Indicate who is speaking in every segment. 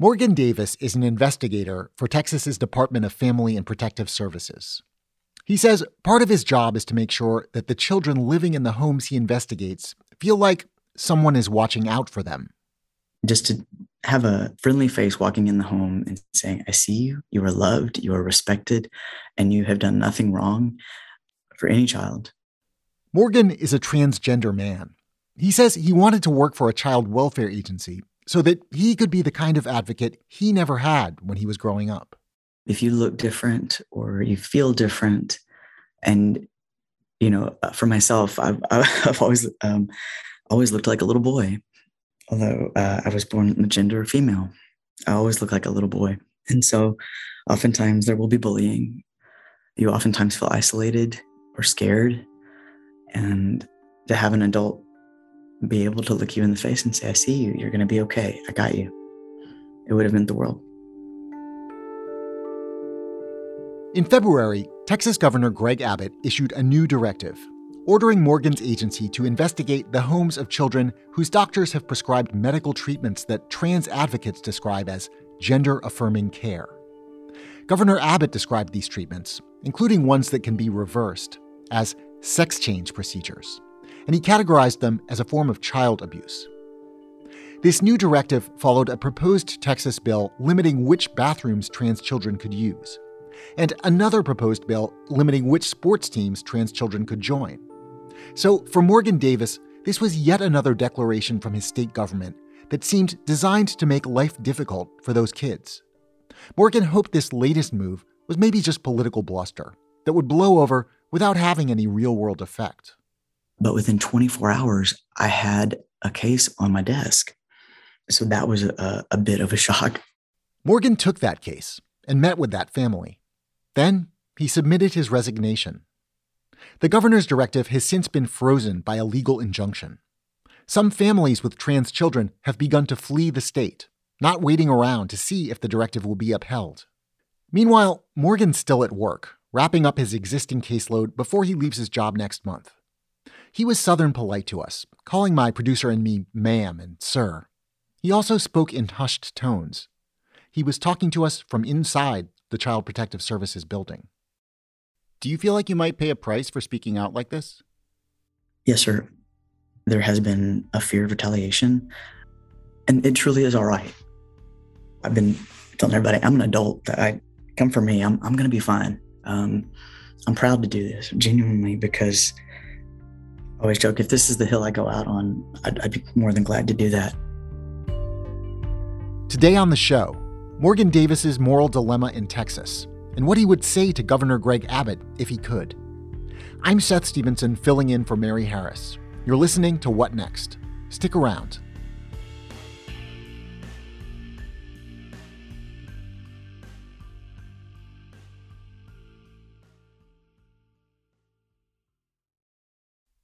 Speaker 1: Morgan Davis is an investigator for Texas's Department of Family and Protective Services. He says part of his job is to make sure that the children living in the homes he investigates feel like someone is watching out for them.
Speaker 2: Just to have a friendly face walking in the home and saying, I see you, you are loved, you are respected, and you have done nothing wrong for any child.
Speaker 1: Morgan is a transgender man. He says he wanted to work for a child welfare agency so that he could be the kind of advocate he never had when he was growing up.
Speaker 2: If you look different or you feel different, and you know, uh, for myself, I've, I've always um, always looked like a little boy, although uh, I was born the gender female. I always look like a little boy, and so oftentimes there will be bullying. You oftentimes feel isolated or scared, and to have an adult be able to look you in the face and say, I see you. You're going to be okay. I got you. It would have meant the world.
Speaker 1: In February, Texas Governor Greg Abbott issued a new directive ordering Morgan's agency to investigate the homes of children whose doctors have prescribed medical treatments that trans advocates describe as gender affirming care. Governor Abbott described these treatments, including ones that can be reversed, as sex change procedures and he categorized them as a form of child abuse. This new directive followed a proposed Texas bill limiting which bathrooms trans children could use, and another proposed bill limiting which sports teams trans children could join. So, for Morgan Davis, this was yet another declaration from his state government that seemed designed to make life difficult for those kids. Morgan hoped this latest move was maybe just political bluster that would blow over without having any real world effect.
Speaker 2: But within 24 hours, I had a case on my desk. So that was a, a bit of a shock.
Speaker 1: Morgan took that case and met with that family. Then he submitted his resignation. The governor's directive has since been frozen by a legal injunction. Some families with trans children have begun to flee the state, not waiting around to see if the directive will be upheld. Meanwhile, Morgan's still at work, wrapping up his existing caseload before he leaves his job next month. He was Southern polite to us, calling my producer and me ma'am and sir. He also spoke in hushed tones. He was talking to us from inside the Child Protective Services building. Do you feel like you might pay a price for speaking out like this?
Speaker 2: Yes, sir. There has been a fear of retaliation, and it truly is all right. I've been telling everybody I'm an adult. I come for me. I'm I'm gonna be fine. Um, I'm proud to do this genuinely because always joke if this is the hill I go out on, I'd, I'd be more than glad to do that.
Speaker 1: Today on the show, Morgan Davis's moral dilemma in Texas and what he would say to Governor Greg Abbott if he could. I'm Seth Stevenson filling in for Mary Harris. You're listening to What Next? Stick around.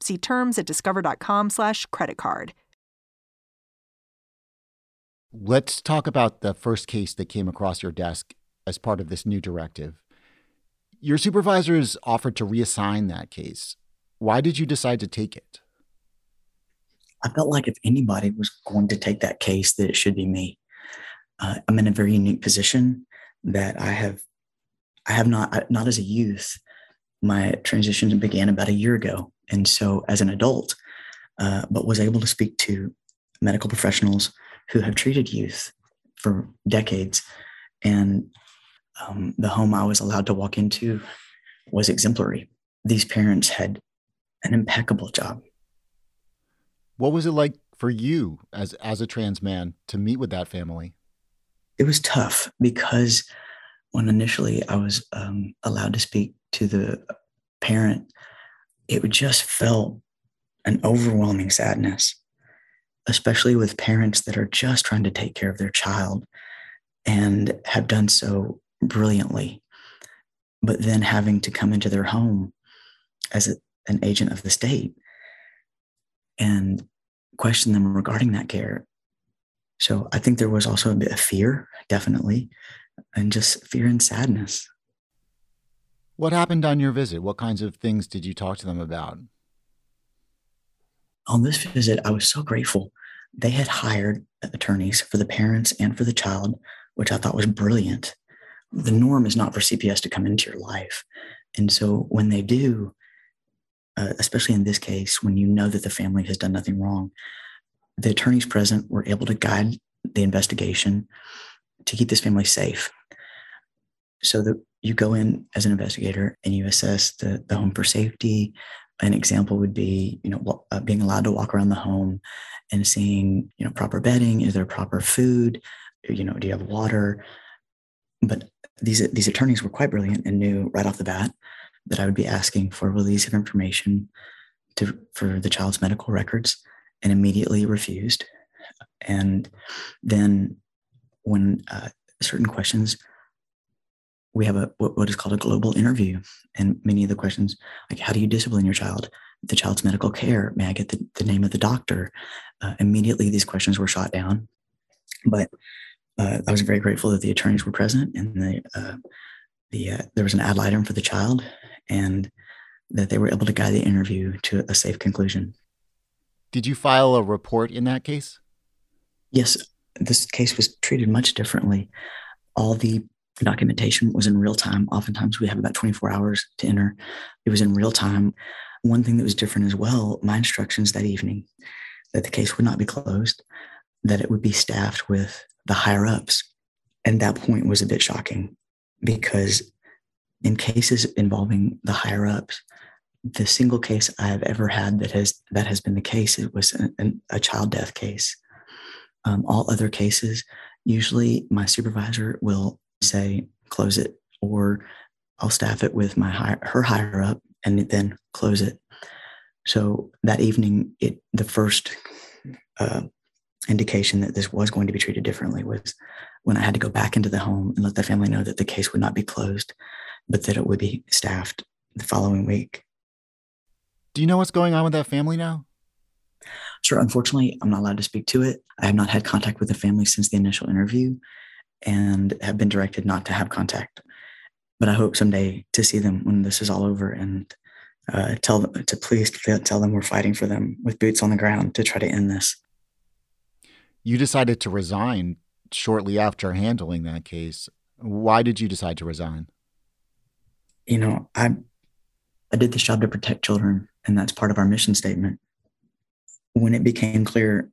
Speaker 3: See terms at discover.com slash credit card.
Speaker 1: Let's talk about the first case that came across your desk as part of this new directive. Your supervisors offered to reassign that case. Why did you decide to take it?
Speaker 2: I felt like if anybody was going to take that case, that it should be me. Uh, I'm in a very unique position that I have, I have not, not as a youth. My transition began about a year ago, And so, as an adult, uh, but was able to speak to medical professionals who have treated youth for decades. And um, the home I was allowed to walk into was exemplary. These parents had an impeccable job.
Speaker 1: What was it like for you as as a trans man to meet with that family?
Speaker 2: It was tough because when initially I was um, allowed to speak to the parent, it just felt an overwhelming sadness, especially with parents that are just trying to take care of their child and have done so brilliantly, but then having to come into their home as a, an agent of the state and question them regarding that care. So I think there was also a bit of fear, definitely, and just fear and sadness.
Speaker 1: What happened on your visit? What kinds of things did you talk to them about?
Speaker 2: On this visit, I was so grateful. They had hired attorneys for the parents and for the child, which I thought was brilliant. The norm is not for CPS to come into your life. And so when they do, uh, especially in this case, when you know that the family has done nothing wrong, the attorneys present were able to guide the investigation to keep this family safe. So that you go in as an investigator and you assess the, the home for safety. An example would be, you know, uh, being allowed to walk around the home and seeing, you know, proper bedding. Is there proper food? You know, do you have water? But these these attorneys were quite brilliant and knew right off the bat that I would be asking for release of information to, for the child's medical records and immediately refused. And then when uh, certain questions, we have a what, is called a global interview. And many of the questions, like how do you discipline your child? The child's medical care. May I get the, the name of the doctor? Uh, immediately, these questions were shot down. But uh, I was very grateful that the attorneys were present and the uh, the uh, there was an ad litem for the child and that they were able to guide the interview to a safe conclusion.
Speaker 1: Did you file a report in that case?
Speaker 2: Yes, this case was treated much differently. All the documentation was in real time. Oftentimes, we have about 24 hours to enter. It was in real time. One thing that was different as well my instructions that evening that the case would not be closed, that it would be staffed with the higher ups. And that point was a bit shocking because in cases involving the higher ups, the single case I have ever had that has that has been the case it was a, a child death case. Um, all other cases, usually my supervisor will say close it, or I'll staff it with my higher, her higher up and then close it. So that evening, it the first uh, indication that this was going to be treated differently was when I had to go back into the home and let the family know that the case would not be closed, but that it would be staffed the following week.
Speaker 1: Do you know what's going on with that family now?
Speaker 2: Sure. Unfortunately, I'm not allowed to speak to it. I have not had contact with the family since the initial interview and have been directed not to have contact. But I hope someday to see them when this is all over and uh, tell them to please tell them we're fighting for them with boots on the ground to try to end this.
Speaker 1: You decided to resign shortly after handling that case. Why did you decide to resign?
Speaker 2: You know, I I did this job to protect children, and that's part of our mission statement. When it became clear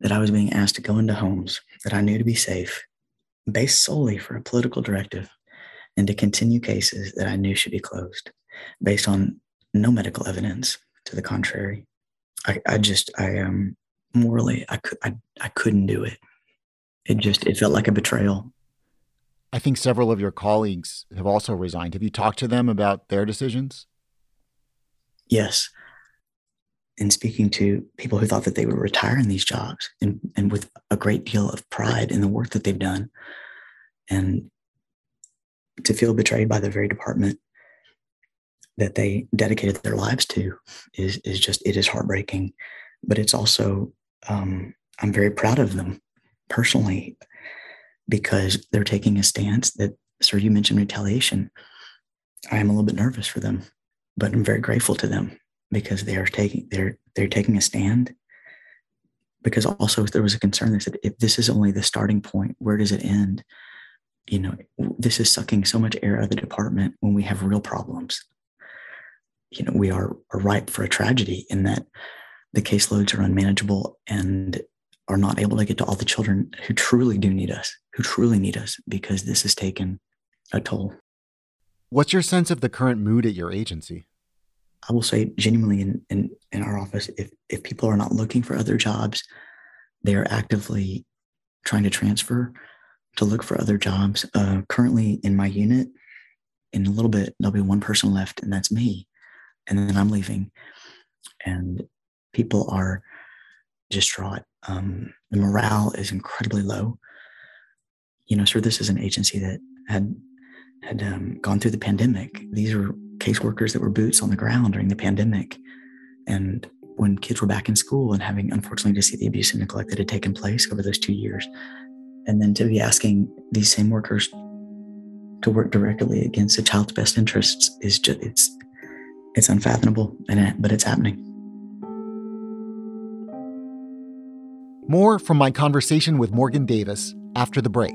Speaker 2: that I was being asked to go into homes that I knew to be safe, based solely for a political directive, and to continue cases that I knew should be closed, based on no medical evidence to the contrary, I, I just I um morally I could I, I couldn't do it. It just it felt like a betrayal.
Speaker 1: I think several of your colleagues have also resigned. Have you talked to them about their decisions?
Speaker 2: Yes. And speaking to people who thought that they would retire in these jobs and, and with a great deal of pride in the work that they've done. And to feel betrayed by the very department that they dedicated their lives to is, is just, it is heartbreaking. But it's also, um, I'm very proud of them personally because they're taking a stance that, sir, you mentioned retaliation. I am a little bit nervous for them, but I'm very grateful to them because they are taking they're they're taking a stand. Because also there was a concern. They said, if this is only the starting point, where does it end? You know, this is sucking so much air out of the department when we have real problems. you know, we are, are ripe for a tragedy in that the caseloads are unmanageable and are not able to get to all the children who truly do need us, who truly need us, because this has taken a toll.
Speaker 1: What's your sense of the current mood at your agency?
Speaker 2: I will say genuinely in, in, in our office, if, if people are not looking for other jobs, they are actively trying to transfer to look for other jobs. Uh, currently in my unit, in a little bit, there'll be one person left, and that's me. And then I'm leaving. And people are distraught. Um, the morale is incredibly low. You know, sir, this is an agency that had had um, gone through the pandemic. These are caseworkers that were boots on the ground during the pandemic, and when kids were back in school and having unfortunately to see the abuse and neglect that had taken place over those two years, and then to be asking these same workers to work directly against a child's best interests is just it's it's unfathomable, and but it's happening.
Speaker 1: More from my conversation with Morgan Davis after the break.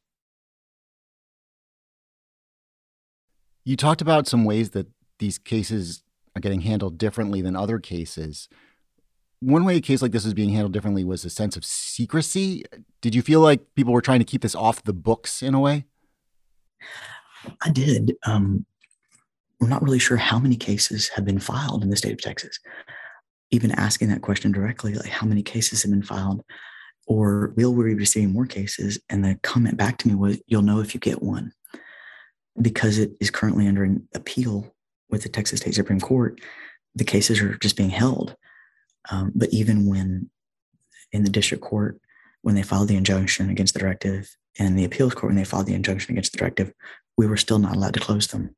Speaker 1: You talked about some ways that these cases are getting handled differently than other cases. One way a case like this is being handled differently was a sense of secrecy. Did you feel like people were trying to keep this off the books in a way?
Speaker 2: I did. Um, we're not really sure how many cases have been filed in the state of Texas. Even asking that question directly, like how many cases have been filed, or will we be receiving more cases? And the comment back to me was, "You'll know if you get one," because it is currently under an appeal with the Texas State Supreme Court. The cases are just being held. Um, but even when in the district court, when they filed the injunction against the directive, and the appeals court, when they filed the injunction against the directive, we were still not allowed to close them.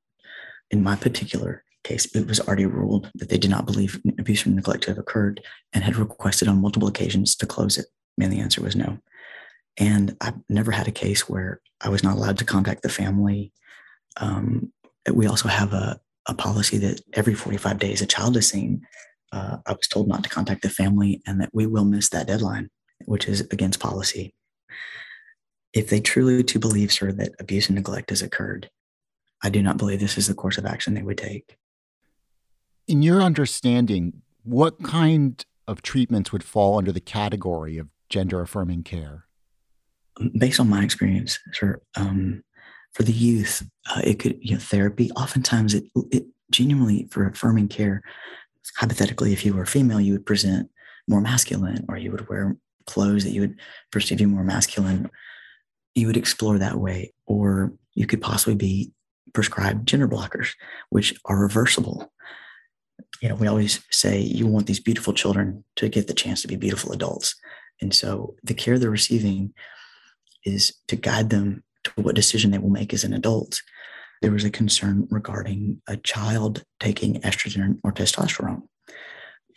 Speaker 2: In my particular case, it was already ruled that they did not believe abuse or neglect to have occurred and had requested on multiple occasions to close it. And the answer was no. And I've never had a case where I was not allowed to contact the family. Um, we also have a, a policy that every 45 days a child is seen. Uh, I was told not to contact the family and that we will miss that deadline, which is against policy if they truly to believe, sir, that abuse and neglect has occurred, I do not believe this is the course of action they would take.
Speaker 1: In your understanding, what kind of treatments would fall under the category of gender affirming care?
Speaker 2: Based on my experience, sir, um, for the youth, uh, it could, you know, therapy. Oftentimes, it, it genuinely for affirming care. Hypothetically, if you were female, you would present more masculine, or you would wear clothes that you would perceive you more masculine you would explore that way. Or you could possibly be prescribed gender blockers, which are reversible. You know, we always say you want these beautiful children to get the chance to be beautiful adults. And so the care they're receiving is to guide them to what decision they will make as an adult. There was a concern regarding a child taking estrogen or testosterone.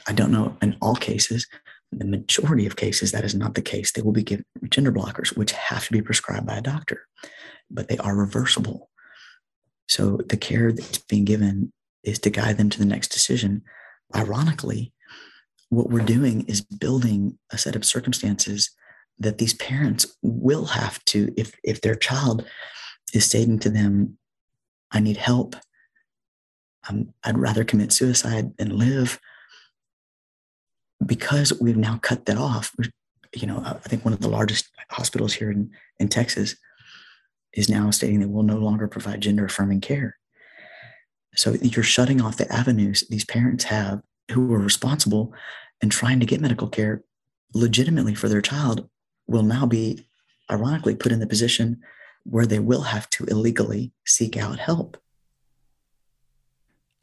Speaker 2: I don't know in all cases, The majority of cases, that is not the case. They will be given gender blockers, which have to be prescribed by a doctor, but they are reversible. So the care that's being given is to guide them to the next decision. Ironically, what we're doing is building a set of circumstances that these parents will have to, if, if their child is stating to them, I need help, um, I'd rather commit suicide than live, because we've now cut that off. You know, I think one of the largest hospitals here in, in Texas is now stating that we'll no longer provide gender affirming care. So you're shutting off the avenues these parents have who are responsible and trying to get medical care legitimately for their child will now be ironically put in the position where they will have to illegally seek out help.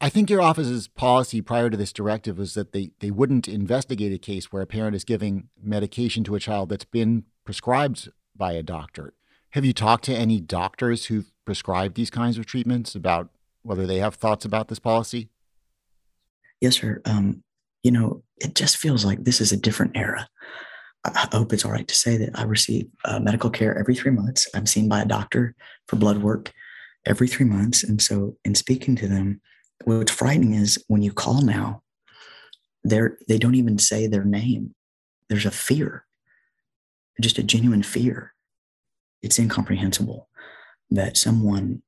Speaker 1: I think your office's policy prior to this directive was that they, they wouldn't investigate a case where a parent is giving medication to a child that's been prescribed by a doctor. Have you talked to any doctors who've prescribed these kinds of treatments about whether they have thoughts about this policy?
Speaker 2: Yes, sir. Um, you know, it just feels like this is a different era. I hope it's all right to say that I receive uh, medical care every three months. I'm seen by a doctor for blood work every three months. And so, in speaking to them, what's frightening is when you call now, they're, they don't even say their name. There's a fear, just a genuine fear. It's incomprehensible that someone,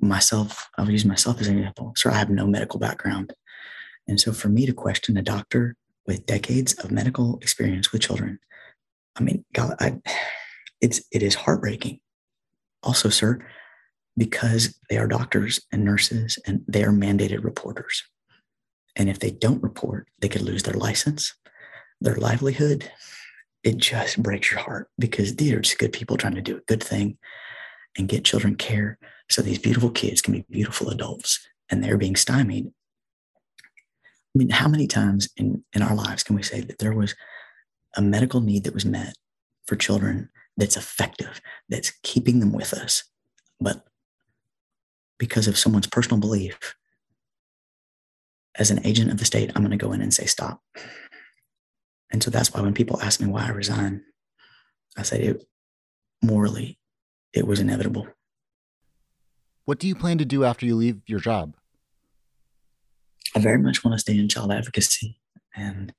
Speaker 2: myself, I'll use myself as an example. Sir, I have no medical background. And so for me to question a doctor with decades of medical experience with children, I mean, God, I, it's it is heartbreaking. Also, sir, because they are doctors and nurses and they are mandated reporters. And if they don't report, they could lose their license, their livelihood. It just breaks your heart because these are just good people trying to do a good thing and get children care so these beautiful kids can be beautiful adults and they're being stymied I mean, how many times in, in our lives can we say that there was a medical need that was met for children that's effective, that's keeping them with us, but because of someone's personal belief, as an agent of the state, I'm going to go in and say stop. And so that's why when people ask me why I resign, I say it morally, it was inevitable.
Speaker 1: What do you plan to do after you leave your job?
Speaker 2: I very much want to stay in child advocacy, and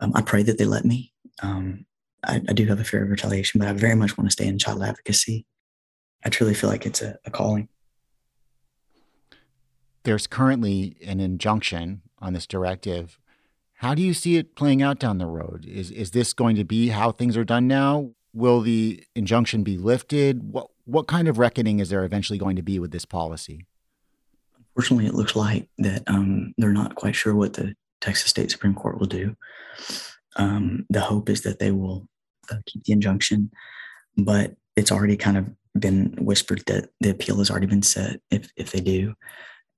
Speaker 2: um, I pray that they let me. Um, I, I, do have a fear of retaliation, but I very much want to stay in child advocacy. I truly feel like it's a, a calling.
Speaker 1: There's currently an injunction on this directive. How do you see it playing out down the road? Is is this going to be how things are done now? Will the injunction be lifted? What what kind of reckoning is there eventually going to be with this policy?
Speaker 2: Unfortunately, it looks like that um, they're not quite sure what the Texas State Supreme Court will do. Um, the hope is that they will uh, keep the injunction, but it's already kind of been whispered that the appeal has already been set. If if they do,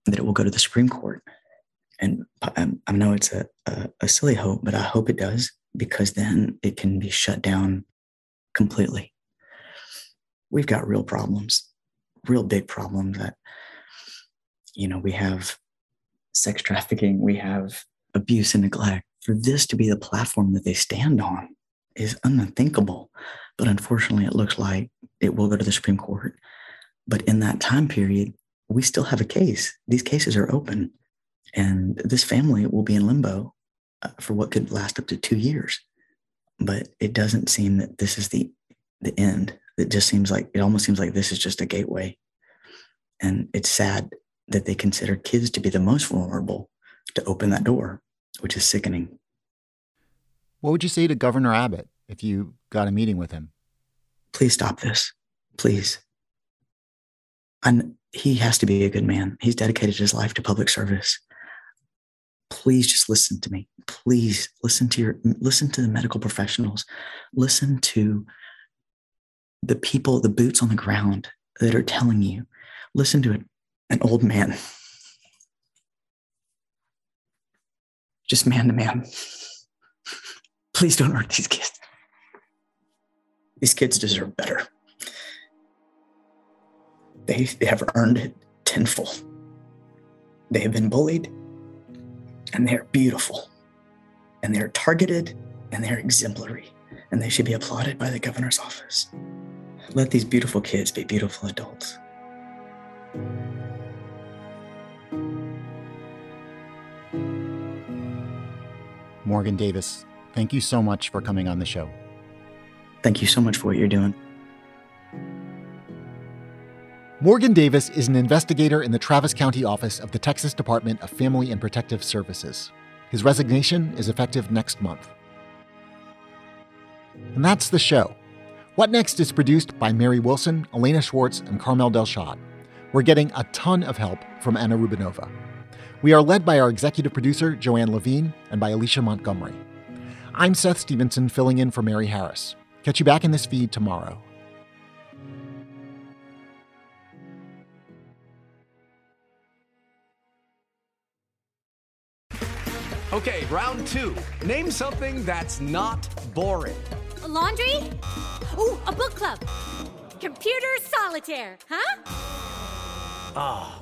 Speaker 2: that it will go to the Supreme Court. And I, um, I know it's a, a, a silly hope, but I hope it does because then it can be shut down completely. We've got real problems, real big problems that you know, we have sex trafficking, we have abuse and neglect. For this to be the platform that they stand on is unthinkable. But unfortunately, it looks like it will go to the Supreme Court. But in that time period, we still have a case. These cases are open, and this family will be in limbo uh, for what could last up to two years. But it doesn't seem that this is the the end. It just seems like it almost seems like this is just a gateway, and it's sad that they consider kids to be the most vulnerable to open that door, which is sickening.
Speaker 1: What would you say to Governor Abbott if you got a meeting with him?
Speaker 2: Please stop this. Please. And he has to be a good man. He's dedicated his life to public service. Please just listen to me. Please listen to your listen to the medical professionals. Listen to the people, the boots on the ground that are telling you. Listen to it an old man. Just man to man. Please don't hurt these kids. These kids deserve better. They, they have earned it tenfold. They have been bullied, and they are beautiful, and they are targeted, and they're exemplary, and they should be applauded by the governor's office. Let these beautiful kids be beautiful adults.
Speaker 1: Morgan Davis, thank you so much for coming on the show.
Speaker 2: Thank you so much for what you're doing.
Speaker 1: Morgan Davis is an investigator in the Travis County office of the Texas Department of Family and Protective Services. His resignation is effective next month. And that's the show. What Next is produced by Mary Wilson, Elena Schwartz, and Carmel Delshad. We're getting a ton of help from Anna Rubinova. We are led by our executive producer, Joanne Levine, and by Alicia Montgomery. I'm Seth Stevenson, filling in for Mary Harris. Catch you back in this feed tomorrow.
Speaker 4: Okay, round two. Name something that's not boring.
Speaker 5: A laundry? Ooh, a book club. Computer solitaire, huh?
Speaker 4: Ah, oh,